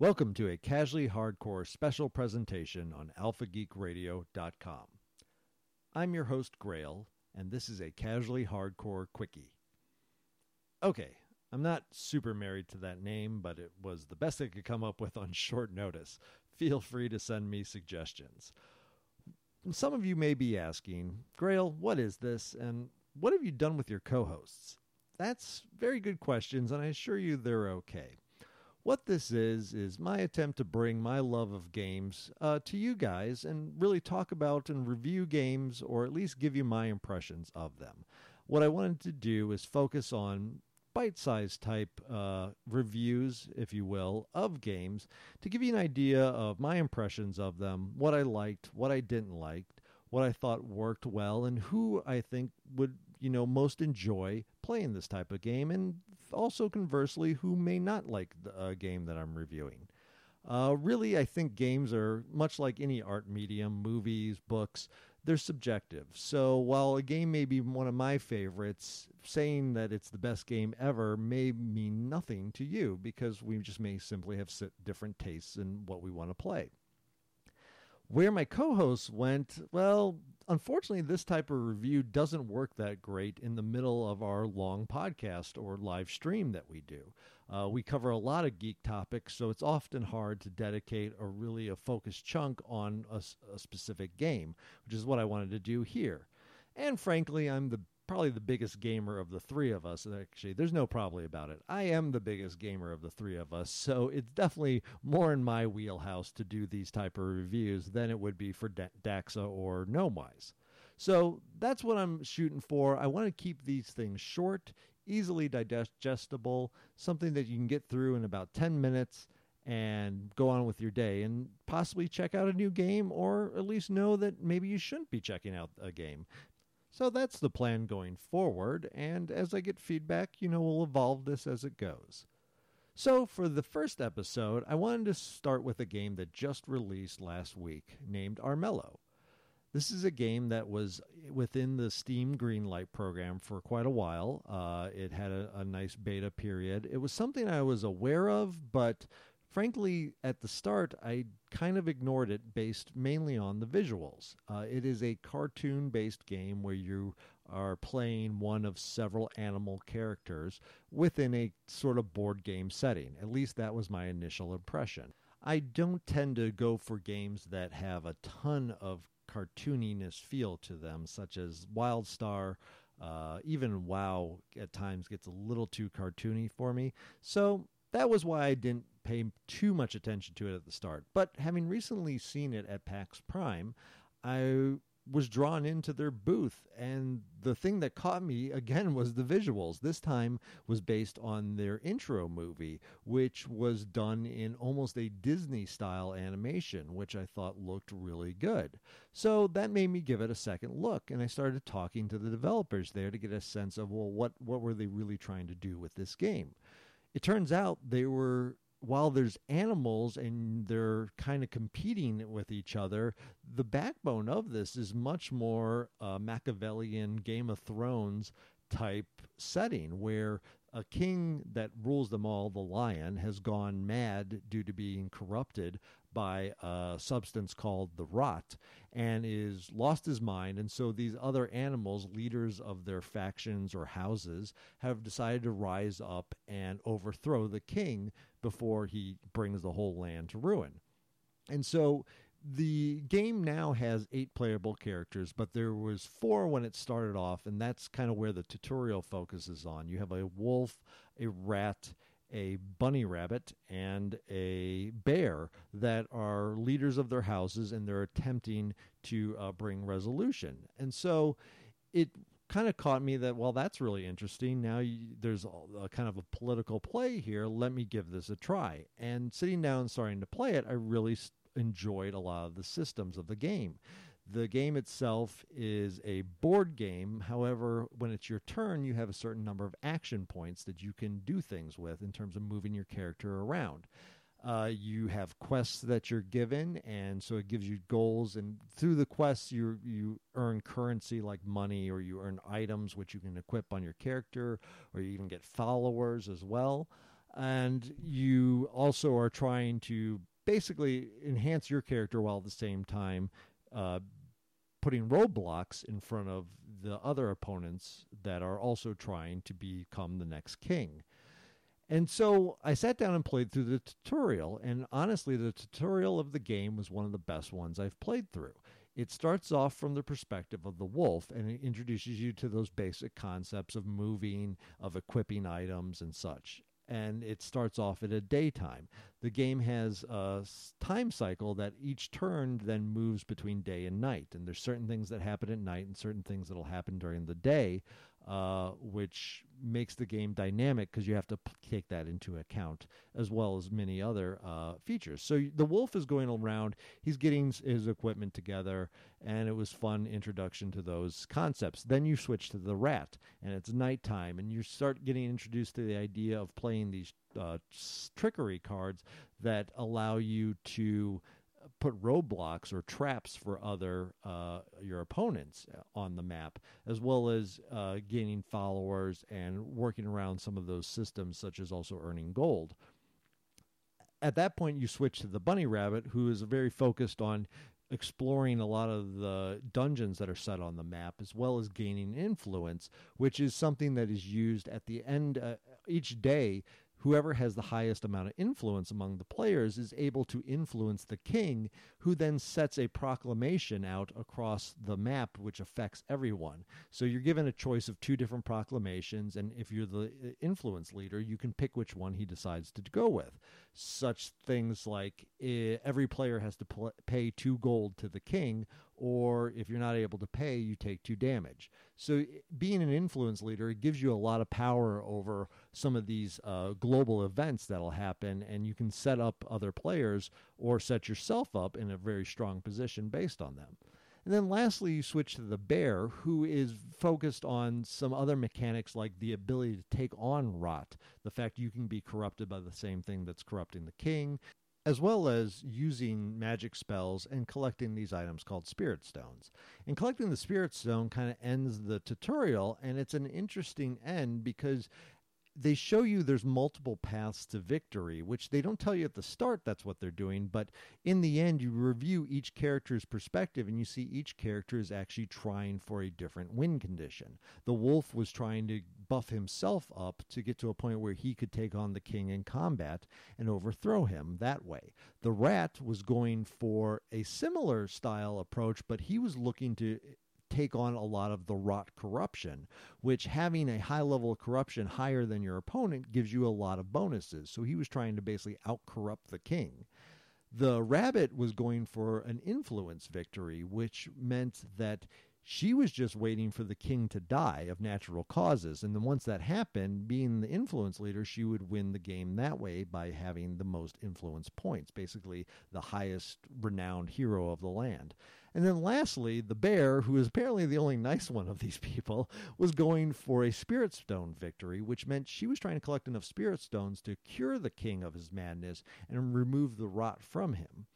Welcome to a casually hardcore special presentation on alphageekradio.com. I'm your host Grail, and this is a casually hardcore quickie. Okay, I'm not super married to that name, but it was the best I could come up with on short notice. Feel free to send me suggestions. Some of you may be asking, Grail, what is this, and what have you done with your co hosts? That's very good questions, and I assure you they're okay. What this is, is my attempt to bring my love of games uh, to you guys and really talk about and review games or at least give you my impressions of them. What I wanted to do is focus on bite sized type uh, reviews, if you will, of games to give you an idea of my impressions of them, what I liked, what I didn't like, what I thought worked well, and who I think would you know most enjoy playing this type of game, and also conversely, who may not like the uh, game that I'm reviewing. Uh, really, I think games are much like any art medium, movies, books, they're subjective. So while a game may be one of my favorites, saying that it's the best game ever may mean nothing to you because we just may simply have different tastes in what we want to play. Where my co hosts went, well, unfortunately, this type of review doesn't work that great in the middle of our long podcast or live stream that we do. Uh, we cover a lot of geek topics, so it's often hard to dedicate a really a focused chunk on a, a specific game, which is what I wanted to do here. And frankly, I'm the probably the biggest gamer of the three of us. Actually, there's no probably about it. I am the biggest gamer of the three of us, so it's definitely more in my wheelhouse to do these type of reviews than it would be for Daxa or Gnomewise. So that's what I'm shooting for. I want to keep these things short, easily digestible, something that you can get through in about 10 minutes and go on with your day and possibly check out a new game or at least know that maybe you shouldn't be checking out a game. So that's the plan going forward, and as I get feedback, you know, we'll evolve this as it goes. So, for the first episode, I wanted to start with a game that just released last week named Armello. This is a game that was within the Steam Greenlight program for quite a while. Uh, it had a, a nice beta period. It was something I was aware of, but frankly, at the start, I kind of ignored it based mainly on the visuals. Uh, it is a cartoon based game where you are playing one of several animal characters within a sort of board game setting. At least that was my initial impression. I don't tend to go for games that have a ton of cartooniness feel to them, such as WildStar. Uh, even WoW at times gets a little too cartoony for me. So that was why I didn't pay too much attention to it at the start. But having recently seen it at PAX Prime, I was drawn into their booth and the thing that caught me again was the visuals. This time was based on their intro movie which was done in almost a disney style animation which i thought looked really good. So that made me give it a second look and i started talking to the developers there to get a sense of well what what were they really trying to do with this game it turns out they were while there's animals and they're kind of competing with each other, the backbone of this is much more Machiavellian Game of Thrones type setting where a king that rules them all, the lion, has gone mad due to being corrupted by a substance called the rot and is lost his mind. And so these other animals, leaders of their factions or houses, have decided to rise up and overthrow the king before he brings the whole land to ruin. And so the game now has eight playable characters, but there was four when it started off, and that's kind of where the tutorial focuses on. You have a wolf, a rat, a bunny rabbit, and a bear that are leaders of their houses, and they're attempting to uh, bring resolution. And so it kind of caught me that well that's really interesting now you, there's a, kind of a political play here let me give this a try and sitting down and starting to play it i really enjoyed a lot of the systems of the game. The game itself is a board game. However, when it's your turn, you have a certain number of action points that you can do things with in terms of moving your character around. Uh, you have quests that you're given, and so it gives you goals. And through the quests, you you earn currency like money, or you earn items which you can equip on your character, or you even get followers as well. and you also are trying to basically enhance your character while at the same time uh, putting roadblocks in front of the other opponents that are also trying to become the next king. And so I sat down and played through the tutorial, and honestly, the tutorial of the game was one of the best ones I've played through. It starts off from the perspective of the wolf and it introduces you to those basic concepts of moving, of equipping items, and such and it starts off at a daytime. The game has a time cycle that each turn then moves between day and night, and there's certain things that happen at night and certain things that'll happen during the day, uh, which makes the game dynamic because you have to p- take that into account as well as many other uh, features. So the wolf is going around, he's getting his equipment together, and it was fun introduction to those concepts. Then you switch to the rat, and it's nighttime, and you start getting introduced to the idea of playing these uh, trickery cards that allow you to put roadblocks or traps for other uh, your opponents uh, on the map, as well as uh, gaining followers and working around some of those systems, such as also earning gold. At that point, you switch to the bunny rabbit, who is very focused on exploring a lot of the dungeons that are set on the map, as well as gaining influence, which is something that is used at the end uh, each day whoever has the highest amount of influence among the players is able to influence the king, who then sets a proclamation out across the map, which affects everyone. So you're given a choice of two different proclamations, and if you're the uh, influence leader, you can pick which one he decides to go with. Such things like uh, every player has to pay two gold to the king, or if you're not able to pay, you take two damage. So, being an influence leader gives you a lot of power over some of these uh, global events that'll happen, and you can set up other players or set yourself up in a very strong position based on them. And then lastly, you switch to the bear, who is focused on some other mechanics like the ability to take on rot, the fact you can be corrupted by the same thing that's corrupting the king, as well as using magic spells and collecting these items called spirit stones. And collecting the spirit stone kind of ends the tutorial, and it's an interesting end because they show you there's multiple paths to victory, which they don't tell you at the start that's what they're doing, but in the end, you review each character's perspective and you see each character is actually trying for a different win condition. The wolf was trying to buff himself up to get to a point where he could take on the king in combat and overthrow him that way. The rat was going for a similar style approach, but he was looking to take on a lot of the rot corruption, which having a high level of corruption higher than your opponent gives you a lot of bonuses. So he was trying to basically out corrupt the king. The rabbit was going for an influence victory, which meant that she was just waiting for the king to die of natural causes. And then once that happened, being the influence leader, she would win the game that way by having the most influence points, basically the highest renowned hero of the land. And then lastly, the bear, who is apparently the only nice one of these people, was going for a spirit stone victory, which meant she was trying to collect enough spirit stones to cure the king of his madness and remove the rot from him.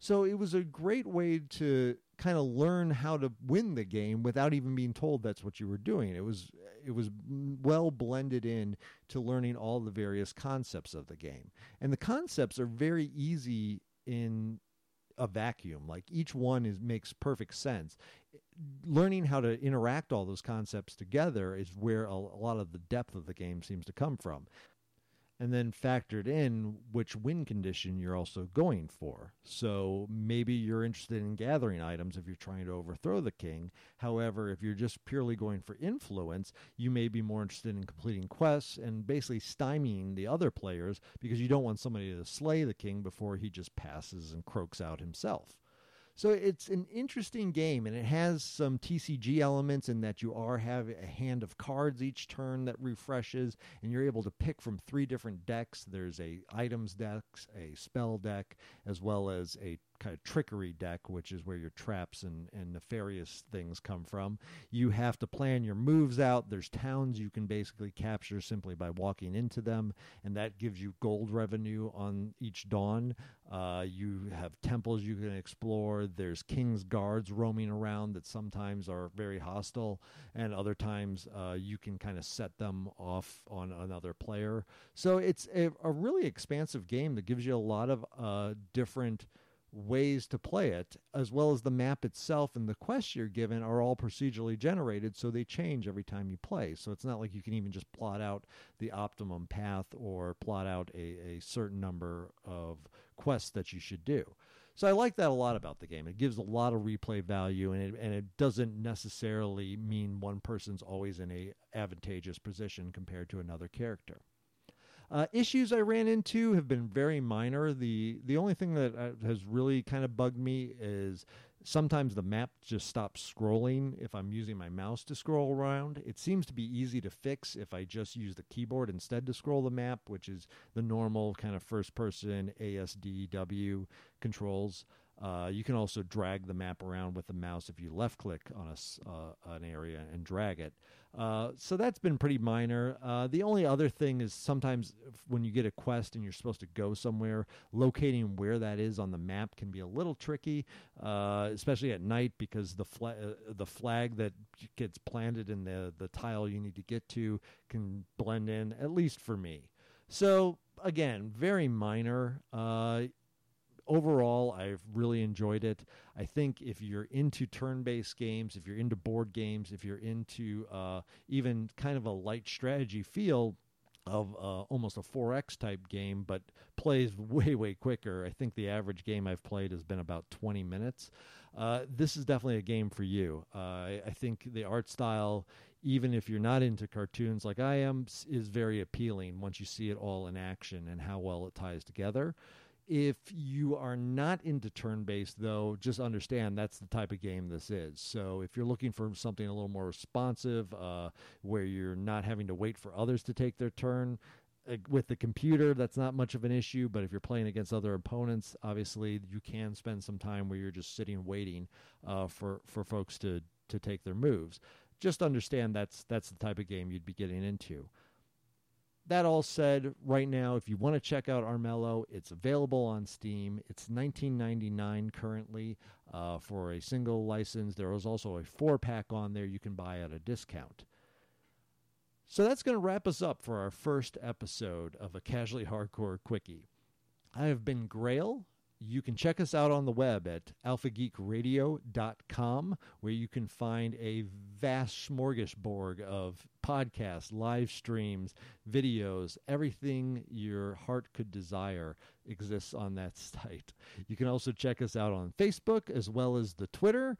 So it was a great way to kind of learn how to win the game without even being told that's what you were doing. It was it was well blended in to learning all the various concepts of the game. And the concepts are very easy in a vacuum. Like each one is makes perfect sense. Learning how to interact all those concepts together is where a, a lot of the depth of the game seems to come from and then factored in which win condition you're also going for. So maybe you're interested in gathering items if you're trying to overthrow the king. However, if you're just purely going for influence, you may be more interested in completing quests and basically stymieing the other players because you don't want somebody to slay the king before he just passes and croaks out himself. So it's an interesting game, and it has some TCG elements in that you are have a hand of cards each turn that refreshes, and you're able to pick from three different decks. There's a items deck, a spell deck, as well as a kind of trickery deck, which is where your traps and, and nefarious things come from. You have to plan your moves out. There's towns you can basically capture simply by walking into them, and that gives you gold revenue on each dawn. Uh, you have temples you can explore. There's king's guards roaming around that sometimes are very hostile, and other times uh, you can kind of set them off on another player. So it's a, a really expansive game that gives you a lot of uh, different ways to play it, as well as the map itself and the quests you're given are all procedurally generated, so they change every time you play. So it's not like you can even just plot out the optimum path or plot out a, a certain number of quests that you should do. So I like that a lot about the game. It gives a lot of replay value, and it, and it doesn't necessarily mean one person's always in a advantageous position compared to another character. Uh, issues I ran into have been very minor. The the only thing that uh, has really kind of bugged me is sometimes the map just stops scrolling if I'm using my mouse to scroll around. It seems to be easy to fix if I just use the keyboard instead to scroll the map, which is the normal kind of first person ASDW controls. Uh, you can also drag the map around with the mouse if you left click on a, uh, an area and drag it. Uh, so that's been pretty minor. Uh, the only other thing is sometimes when you get a quest and you're supposed to go somewhere, locating where that is on the map can be a little tricky, uh, especially at night because the fla- uh, the flag that gets planted in the the tile you need to get to can blend in. At least for me. So again, very minor overall, I've really enjoyed it. I think if you're into turn based games, if you're into board games, if you're into uh, even kind of a light strategy feel, of uh, almost a 4x type game, but plays way, way quicker. I think the average game I've played has been about 20 minutes. Uh, this is definitely a game for you. Uh, I, I, think the art style, even if you're not into cartoons like I am, is very appealing once you see it all in action and how well it ties together. If you are not into turn based, though, just understand that's the type of game this is. So if you're looking for something a little more responsive, uh, where you're not having to wait for others to take their turn, uh, with the computer, that's not much of an issue. But if you're playing against other opponents, obviously you can spend some time where you're just sitting waiting uh, for for folks to to take their moves. Just understand that's that's the type of game you'd be getting into that all said, right now, if you want to check out Armello, it's available on Steam. It's 19.99 currently uh, for a single license. There is also a four pack on there you can buy at a discount. So that's going to wrap us up for our first episode of a Casually Hardcore Quickie. I have been Grail. You can check us out on the web at alphageekradio.com, where you can find a vast smorgasbord of podcasts, live streams, videos, everything your heart could desire exists on that site. You can also check us out on Facebook as well as the Twitter.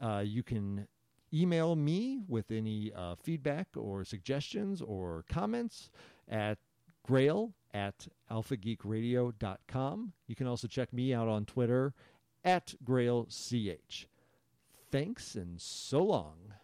Uh, you can email me with any uh, feedback or suggestions or comments at grail at alphageekradio.com. You can also check me out on Twitter at grailch. Thanks and so long.